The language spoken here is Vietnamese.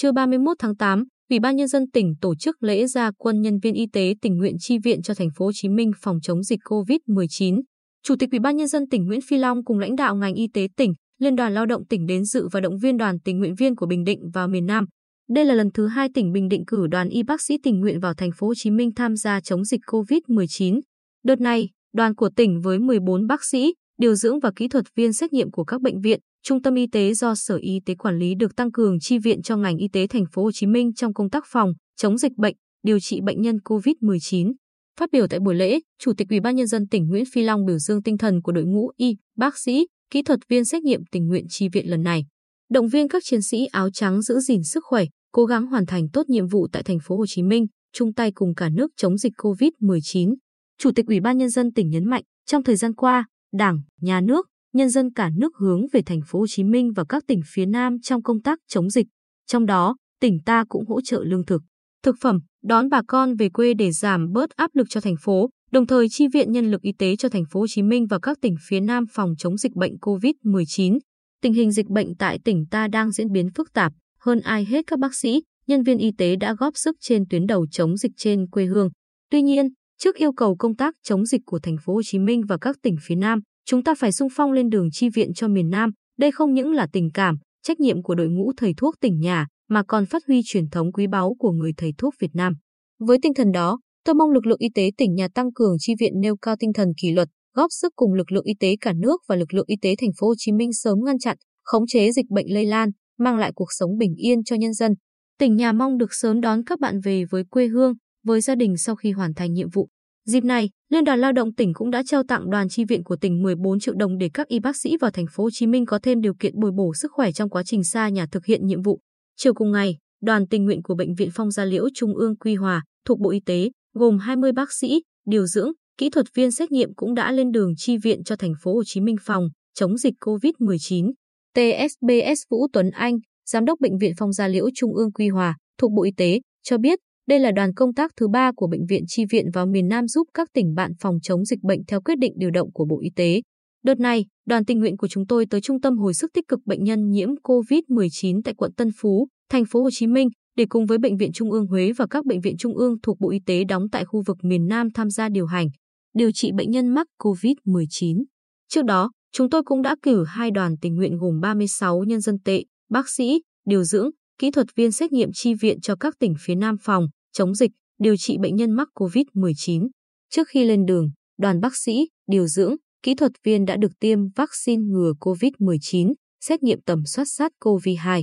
Trưa 31 tháng 8, Ủy ban nhân dân tỉnh tổ chức lễ gia quân nhân viên y tế tình nguyện chi viện cho thành phố Hồ Chí Minh phòng chống dịch COVID-19. Chủ tịch Ủy ban nhân dân tỉnh Nguyễn Phi Long cùng lãnh đạo ngành y tế tỉnh, Liên đoàn Lao động tỉnh đến dự và động viên đoàn tình nguyện viên của Bình Định vào miền Nam. Đây là lần thứ hai tỉnh Bình Định cử đoàn y bác sĩ tình nguyện vào thành phố Hồ Chí Minh tham gia chống dịch COVID-19. Đợt này, đoàn của tỉnh với 14 bác sĩ, điều dưỡng và kỹ thuật viên xét nghiệm của các bệnh viện, trung tâm y tế do Sở Y tế quản lý được tăng cường chi viện cho ngành y tế thành phố Hồ Chí Minh trong công tác phòng, chống dịch bệnh, điều trị bệnh nhân COVID-19. Phát biểu tại buổi lễ, Chủ tịch Ủy ban nhân dân tỉnh Nguyễn Phi Long biểu dương tinh thần của đội ngũ y, bác sĩ, kỹ thuật viên xét nghiệm tình nguyện chi viện lần này. Động viên các chiến sĩ áo trắng giữ gìn sức khỏe, cố gắng hoàn thành tốt nhiệm vụ tại thành phố Hồ Chí Minh, chung tay cùng cả nước chống dịch COVID-19. Chủ tịch Ủy ban nhân dân tỉnh nhấn mạnh, trong thời gian qua, Đảng, Nhà nước, nhân dân cả nước hướng về thành phố Hồ Chí Minh và các tỉnh phía Nam trong công tác chống dịch. Trong đó, tỉnh ta cũng hỗ trợ lương thực, thực phẩm, đón bà con về quê để giảm bớt áp lực cho thành phố, đồng thời chi viện nhân lực y tế cho thành phố Hồ Chí Minh và các tỉnh phía Nam phòng chống dịch bệnh COVID-19. Tình hình dịch bệnh tại tỉnh ta đang diễn biến phức tạp, hơn ai hết các bác sĩ, nhân viên y tế đã góp sức trên tuyến đầu chống dịch trên quê hương. Tuy nhiên, trước yêu cầu công tác chống dịch của thành phố Hồ Chí Minh và các tỉnh phía Nam, chúng ta phải sung phong lên đường chi viện cho miền Nam. Đây không những là tình cảm, trách nhiệm của đội ngũ thầy thuốc tỉnh nhà, mà còn phát huy truyền thống quý báu của người thầy thuốc Việt Nam. Với tinh thần đó, tôi mong lực lượng y tế tỉnh nhà tăng cường chi viện nêu cao tinh thần kỷ luật, góp sức cùng lực lượng y tế cả nước và lực lượng y tế thành phố Hồ Chí Minh sớm ngăn chặn, khống chế dịch bệnh lây lan, mang lại cuộc sống bình yên cho nhân dân. Tỉnh nhà mong được sớm đón các bạn về với quê hương, với gia đình sau khi hoàn thành nhiệm vụ. Dịp này, Liên đoàn Lao động tỉnh cũng đã trao tặng đoàn chi viện của tỉnh 14 triệu đồng để các y bác sĩ vào thành phố Hồ Chí Minh có thêm điều kiện bồi bổ sức khỏe trong quá trình xa nhà thực hiện nhiệm vụ. Chiều cùng ngày, đoàn tình nguyện của bệnh viện Phong Gia Liễu Trung ương Quy Hòa thuộc Bộ Y tế, gồm 20 bác sĩ, điều dưỡng, kỹ thuật viên xét nghiệm cũng đã lên đường chi viện cho thành phố Hồ Chí Minh phòng chống dịch COVID-19. TSBS Vũ Tuấn Anh, giám đốc bệnh viện Phong Gia Liễu Trung ương Quy Hòa thuộc Bộ Y tế cho biết đây là đoàn công tác thứ ba của bệnh viện chi viện vào miền Nam giúp các tỉnh bạn phòng chống dịch bệnh theo quyết định điều động của Bộ Y tế. Đợt này, đoàn tình nguyện của chúng tôi tới Trung tâm hồi sức tích cực bệnh nhân nhiễm COVID-19 tại quận Tân Phú, thành phố Hồ Chí Minh để cùng với Bệnh viện Trung ương Huế và các bệnh viện trung ương thuộc Bộ Y tế đóng tại khu vực miền Nam tham gia điều hành, điều trị bệnh nhân mắc COVID-19. Trước đó, chúng tôi cũng đã cử hai đoàn tình nguyện gồm 36 nhân dân tệ, bác sĩ, điều dưỡng, kỹ thuật viên xét nghiệm chi viện cho các tỉnh phía Nam phòng, chống dịch, điều trị bệnh nhân mắc COVID-19. Trước khi lên đường, đoàn bác sĩ, điều dưỡng, kỹ thuật viên đã được tiêm vaccine ngừa COVID-19, xét nghiệm tầm soát sát COVID-2.